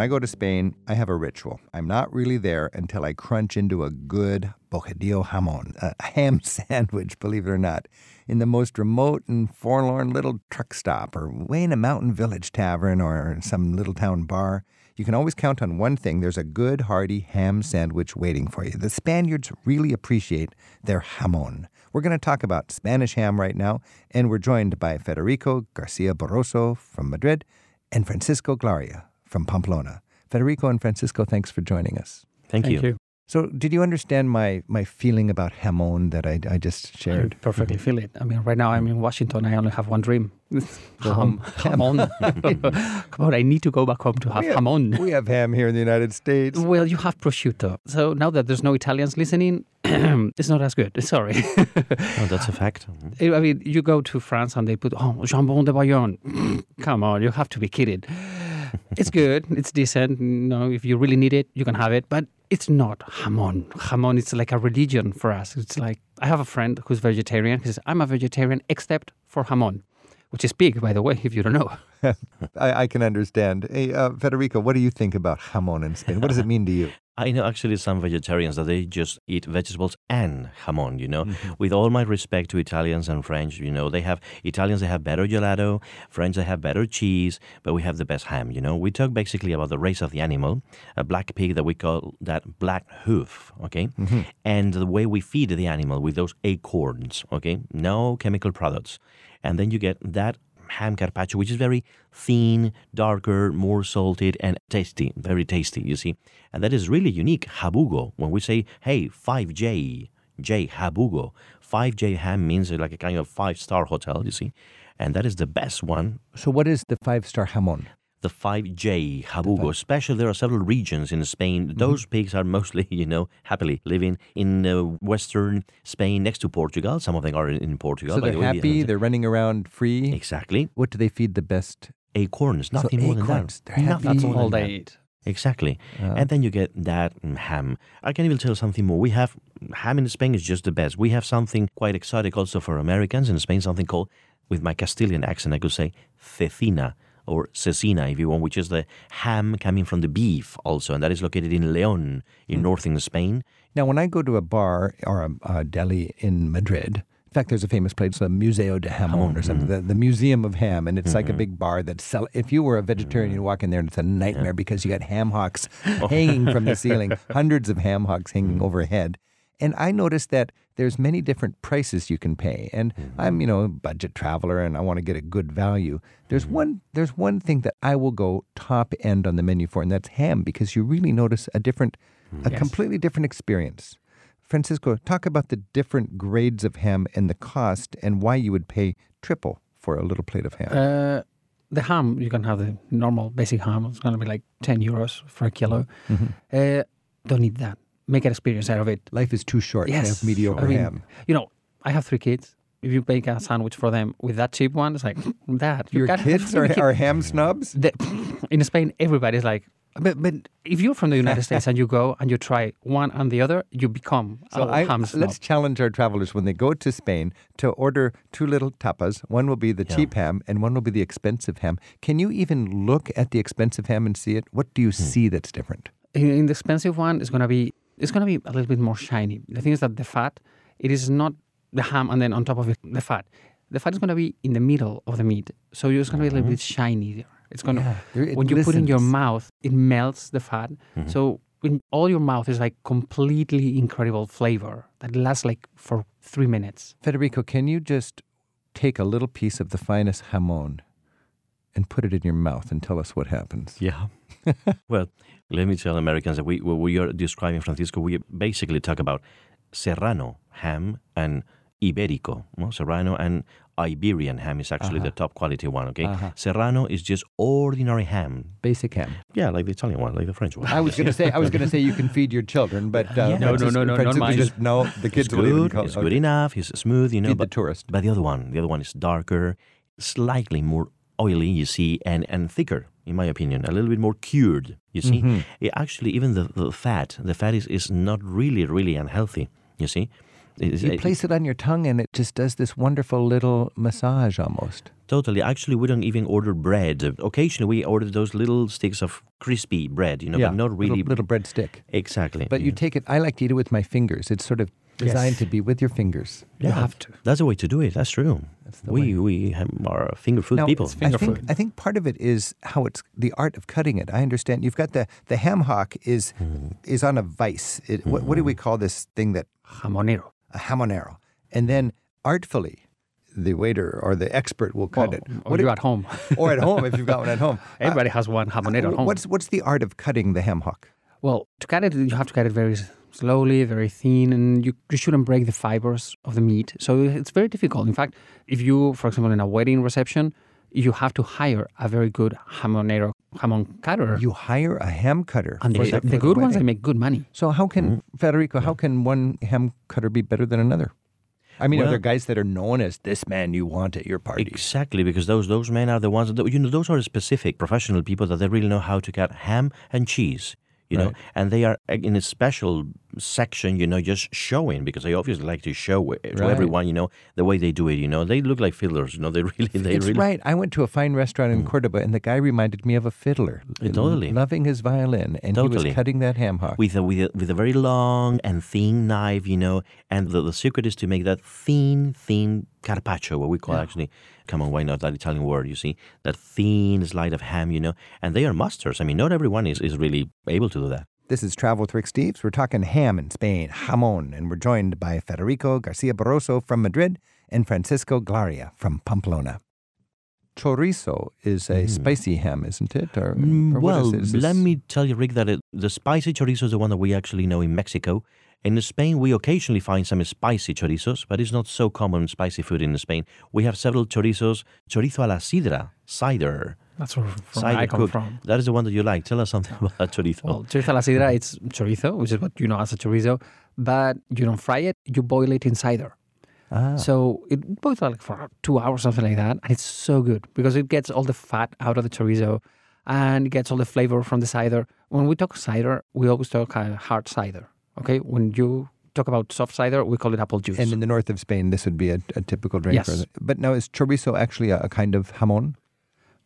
when I go to Spain, I have a ritual. I'm not really there until I crunch into a good bocadillo jamon, a ham sandwich, believe it or not, in the most remote and forlorn little truck stop or way in a mountain village tavern or some little town bar. You can always count on one thing there's a good, hearty ham sandwich waiting for you. The Spaniards really appreciate their jamon. We're going to talk about Spanish ham right now, and we're joined by Federico Garcia Barroso from Madrid and Francisco Glaria from Pamplona. Federico and Francisco, thanks for joining us. Thank, Thank you. you. So, did you understand my, my feeling about Jamon that I, I just I shared? perfectly feel it. I mean, right now I'm in Washington. I only have one dream. Go. Ham. Jamon. Come on, I need to go back home to have We have- jamon. We have ham here in the United States. Well, you have prosciutto. So now that there's no Italians listening, it's not as good. Sorry. Oh, that's a fact. I mean, you go to France and they put, oh, jambon de Bayonne. Come on, you have to be kidding. It's good. It's decent. You know, if you really need it, you can have it. But it's not jamon. Jamon is like a religion for us. It's like, I have a friend who's vegetarian. He says, I'm a vegetarian except for jamon, which is pig, by the way, if you don't know. I, I can understand. Hey, uh, Federico, what do you think about jamon in Spain? What does it mean to you? I know actually some vegetarians that they just eat vegetables and jamon, you know. Mm-hmm. With all my respect to Italians and French, you know, they have Italians they have better gelato, French they have better cheese, but we have the best ham, you know. We talk basically about the race of the animal, a black pig that we call that black hoof, okay? Mm-hmm. And the way we feed the animal with those acorns, okay? No chemical products. And then you get that ham carpaccio, which is very thin, darker, more salted, and tasty, very tasty, you see. And that is really unique. Jabugo, when we say, hey, 5J, J, Jabugo, 5J ham means like a kind of five star hotel, you see. And that is the best one, So, what is the five star jamon? The 5J Jabugo. Especially, there are several regions in Spain. Those pigs are mostly, you know, happily living in uh, western Spain next to Portugal. Some of them are in, in Portugal. So, by they're the way. happy, they're running around free. Exactly. What do they feed the best? Acorns, nothing more acorns, than they're that. happy. Nothing That's more all than they that. eat. Exactly. Uh, and then you get that mm, ham. I can even tell something more. We have ham in Spain is just the best. We have something quite exotic also for Americans in Spain, something called, with my Castilian accent, I could say cecina or cecina, if you want, which is the ham coming from the beef also. And that is located in Leon in mm. northern Spain. Now, when I go to a bar or a, a deli in Madrid, in fact, there's a famous place, the Museo de Jamón or something, mm. the, the Museum of Ham, and it's like a mm-hmm. big bar that sell. If you were a vegetarian, mm. you walk in there and it's a nightmare because you got ham hocks oh. hanging from the ceiling, hundreds of ham hocks hanging overhead. And I noticed that there's many different prices you can pay. And I'm, you know, a budget traveler and I want to get a good value. There's one there's one thing that I will go top end on the menu for, and that's ham, because you really notice a different a Yes. completely different experience. Francisco, talk about the different grades of ham and the cost and why you would pay triple for a little plate of ham. Uh, the ham, you can have the normal basic ham. It's going to be like 10 euros for a kilo. Mm-hmm. Uh, don't need that. Make an experience out of it. Life is too short to have mediocre I mean, ham. You know, I have three kids. If you bake a sandwich for them with that cheap one, it's like, mm, that. You Your kids are, are ham snubs? The, in Spain, everybody's like, but, but if you're from the United States and you go and you try one and the other, you become So a I, ham snob. let's challenge our travelers when they go to Spain to order two little tapas. One will be the Yeah. cheap ham and one will be the expensive ham. Can you even look at the expensive ham and see it? What do you hmm. see that's different? in, in the expensive one, it's gonna be it's gonna be a little bit more shiny. The thing is that the fat, it is not the ham and then on top of it the fat. The fat is gonna be in the middle of the meat, so it's gonna be a little mm-hmm. bit shiny there. It's gonna Yeah, there- it when you put it in your mouth, it melts the fat. Mm-hmm. So in all your mouth is like completely incredible flavor that lasts like for three minutes. Federico, can you just take a little piece of the finest jamon and put it in your mouth and tell us what happens? Yeah. well, let me tell Americans that we, what we are describing, Francisco, we basically talk about Serrano ham and Iberico. No? Serrano and Iberian ham is actually the top quality one, okay? Uh-huh. Serrano is just ordinary ham. Basic ham. Yeah, like the Italian one, like the French one. I was going to say I was going to say you can feed your children, but uh, Yeah. No, no, Francis- no, no, not Francisco mine. just no. The It's kids will even good, call- it's okay. good enough, it's smooth, you know, Feed the tourist. but the other one, the other one is darker, slightly more oily, you see, and, and thicker, in my opinion, a little bit more cured, you see. Mm-hmm. It actually, even the, the fat, the fat is, is not really, really unhealthy, you see. It's- You place it on your tongue and it just does this wonderful little massage almost. Totally. Actually, we don't even order bread. Occasionally, we order those little sticks of crispy bread, you know, but not really. Little, little bread stick. Exactly. But you take it, I like to eat it with my fingers. It's sort of designed Yes. to be with your fingers. You Yeah. have to. That's the way to do it. That's true. That's the we we have, are finger food Now, people. I think, I think part of it is how it's the art of cutting it. I understand you've got the the ham hock is Mm-hmm. is on a vice. It, what, what do we call this thing that Jamonero. a jamonero? And then artfully, the waiter or the expert will cut Well, it. or What you do- at home. or at home if you've got one at home. Uh, Everybody has one jamonero at home. What's what's the art of cutting the ham hock? Well, to cut it, you have to cut it very s- slowly, very thin, and you, you shouldn't break the fibers of the meat. So it's very difficult. In fact, if you, for example, in a wedding reception, you have to hire a very good jamonero, jamon cutter. You hire a ham cutter. and for the, the, the for good ones, they make good money. So how can Mm-hmm. Federico? How can one ham cutter be better than another? I mean, are there guys that are known as this man you want at your party? Exactly, because those those men are the ones that you know. Those are specific professional people that they really know how to cut ham and cheese. You know, and they are in a special section. You know, just showing because they obviously like to show it to Right. everyone. You know, the way they do it. You know, they look like fiddlers. You know, they really they it's really Mm. right. I went to a fine restaurant in Cordoba, and the guy reminded me of a fiddler, totally. loving his violin, and he Totally. was cutting that ham hock. with a, with a with a very long and thin knife, you know. And the, the secret is to make that thin, thin carpaccio, what we call actually. Come on, why not that Italian word? You see that thin slice of ham, you know. And they are masters. I mean, not everyone is, is really able to do that. This is Travel with Rick Steves. We're talking ham in Spain, jamon, and we're joined by Federico Garcia Barroso from Madrid and Francisco Glaria from Pamplona. Chorizo is a spicy ham, isn't it? Or, or what is Mm. well, it? Is let me tell you, Rick, that it, the spicy chorizo is the one that we actually know in Mexico. In Spain, we occasionally find some spicy chorizos, but it's not so common spicy food in Spain. We have several chorizos, chorizo a la sidra, cider, That's where, from where cider I come cooked. from. That is the one that you like. Tell us something about chorizo. Well, chorizo a la sidra, it's chorizo, which is what you know as a chorizo, but you don't fry it, you boil it in cider. Ah. So it boils like for two hours, something like that, and it's so good because it gets all the fat out of the chorizo and it gets all the flavor from the cider. When we talk cider, we always talk uh, hard cider. Okay, when you talk about soft cider, we call it apple juice. And in the north of Spain, this would be a, a typical drink. Yes. But now, is chorizo actually a, a kind of jamon?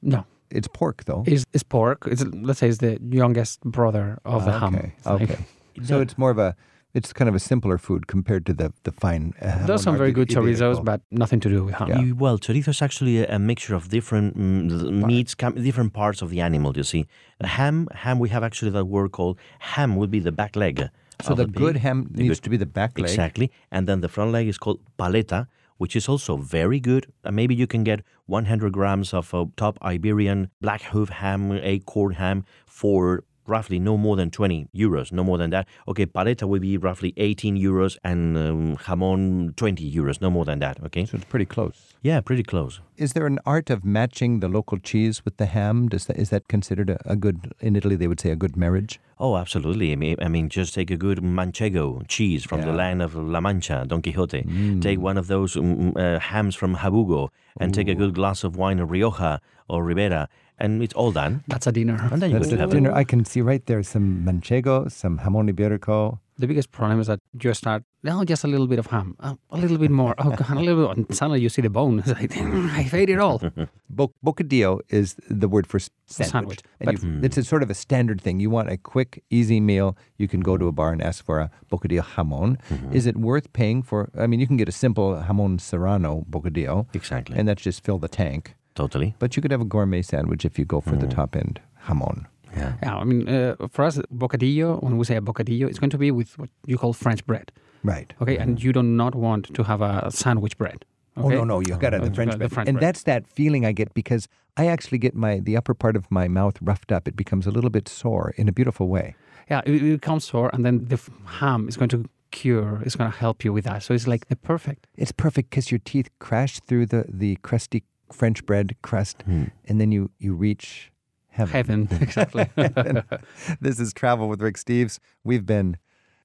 no, It's pork, though. it's, it's pork. It's let's say it's the youngest brother of the ham. okay. It's like- Okay. So it's more of a, it's kind of a simpler food compared to the the fine. Uh, There's some very good iberico. chorizos, but nothing to do with ham. Yeah. Well, chorizo is actually a, a mixture of different mm, meats, com- different parts of the animal. You see, ham, ham. We have actually that word called ham. Would be the back leg. So of the pig. good ham The needs good- to be the back leg. Exactly, and then the front leg is called paleta, which is also very good. Uh, maybe you can get 100 grams of uh, top Iberian black hoof ham, acorn ham for roughly no more than 20 euros, no more than that. Okay, paleta will be roughly 18 euros and um, jamon 20 euros, no more than that. Okay, So it's pretty close. yeah, pretty close. Is there an art of matching the local cheese with the ham? Does that, is that considered a, a good, in Italy they would say a good marriage? Oh, absolutely. I mean, I mean, just take a good manchego cheese from the land of La Mancha, Don Quixote. Take one of those um, uh, hams from Jabugo and take a good glass of wine of Rioja or Ribera, and it's all done. That's a dinner. And then you That's can the have dinner. I can see right there some manchego, some jamon iberico. The biggest problem is that you start, Oh, just a little bit of ham, uh, a little bit more, oh, God, a little bit, and suddenly you see the bone. It's like, I've ate it all. Bo- bocadillo is the word for sandwich. Sandwich. And But- you- it's a sort of a standard thing. You want a quick, easy meal. You can go to a bar and ask for a bocadillo jamon. Is it worth paying for? I mean, you can get a simple jamon serrano bocadillo, Exactly. and that's just fill the tank. totally. But you could have a gourmet sandwich if you go for the top end jamon. Yeah. Yeah, I mean, uh, for us, bocadillo, when we say a bocadillo, it's going to be with what you call French bread. Right. Okay, and you do not want to have a sandwich bread. Oh no, no, you've got to Uh, the French the bread. French and bread. that's that feeling I get because I actually get my the upper part of my mouth roughed up. It becomes a little bit sore in a beautiful way. Yeah, it, it becomes sore, and then the ham is going to cure. It's going to help you with that. So it's like the perfect. It's perfect because your teeth crash through the the crusty French bread crust, and then you you reach heaven. Heaven, exactly. this is Travel with Rick Steves. We've been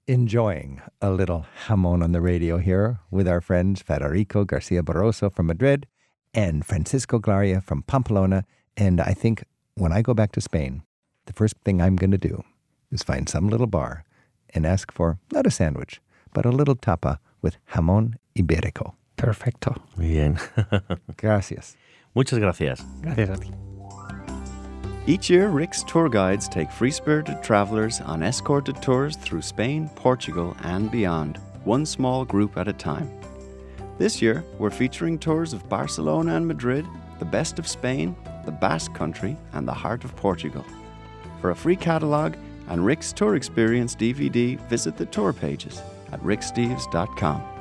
enjoying a little jamon on the radio here with our friends Federico Garcia Barroso from Madrid and Francisco Glaria from Pamplona. And I think when I go back to Spain, the first thing I'm going to do is find some little bar and ask for not a sandwich, but a little tapa with jamón ibérico. Perfecto. Bien. Gracias. Muchas gracias. Gracias a ti. Each year, Rick's tour guides take free spirited travelers on escorted tours through Spain, Portugal, and beyond, one small group at a time. This year, we're featuring tours of Barcelona and Madrid, the best of Spain, the Basque Country, and the heart of Portugal. For a free catalogue and Rick's Tour Experience DVD, visit the tour pages at ricksteves.com.